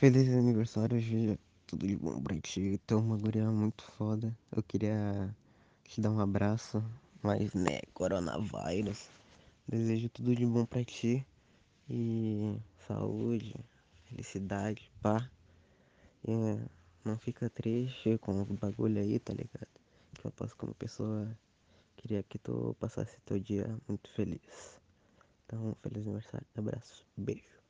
Feliz aniversário, Gia. Tudo de bom pra ti. Tu é uma guria muito foda. Eu queria te dar um abraço, mas né, coronavírus. Desejo tudo de bom pra ti. E saúde, felicidade, pá. E né, não fica triste com o bagulho aí, tá ligado? Que eu posso como pessoa. Queria que tu passasse teu dia muito feliz. Então, feliz aniversário, abraço, beijo.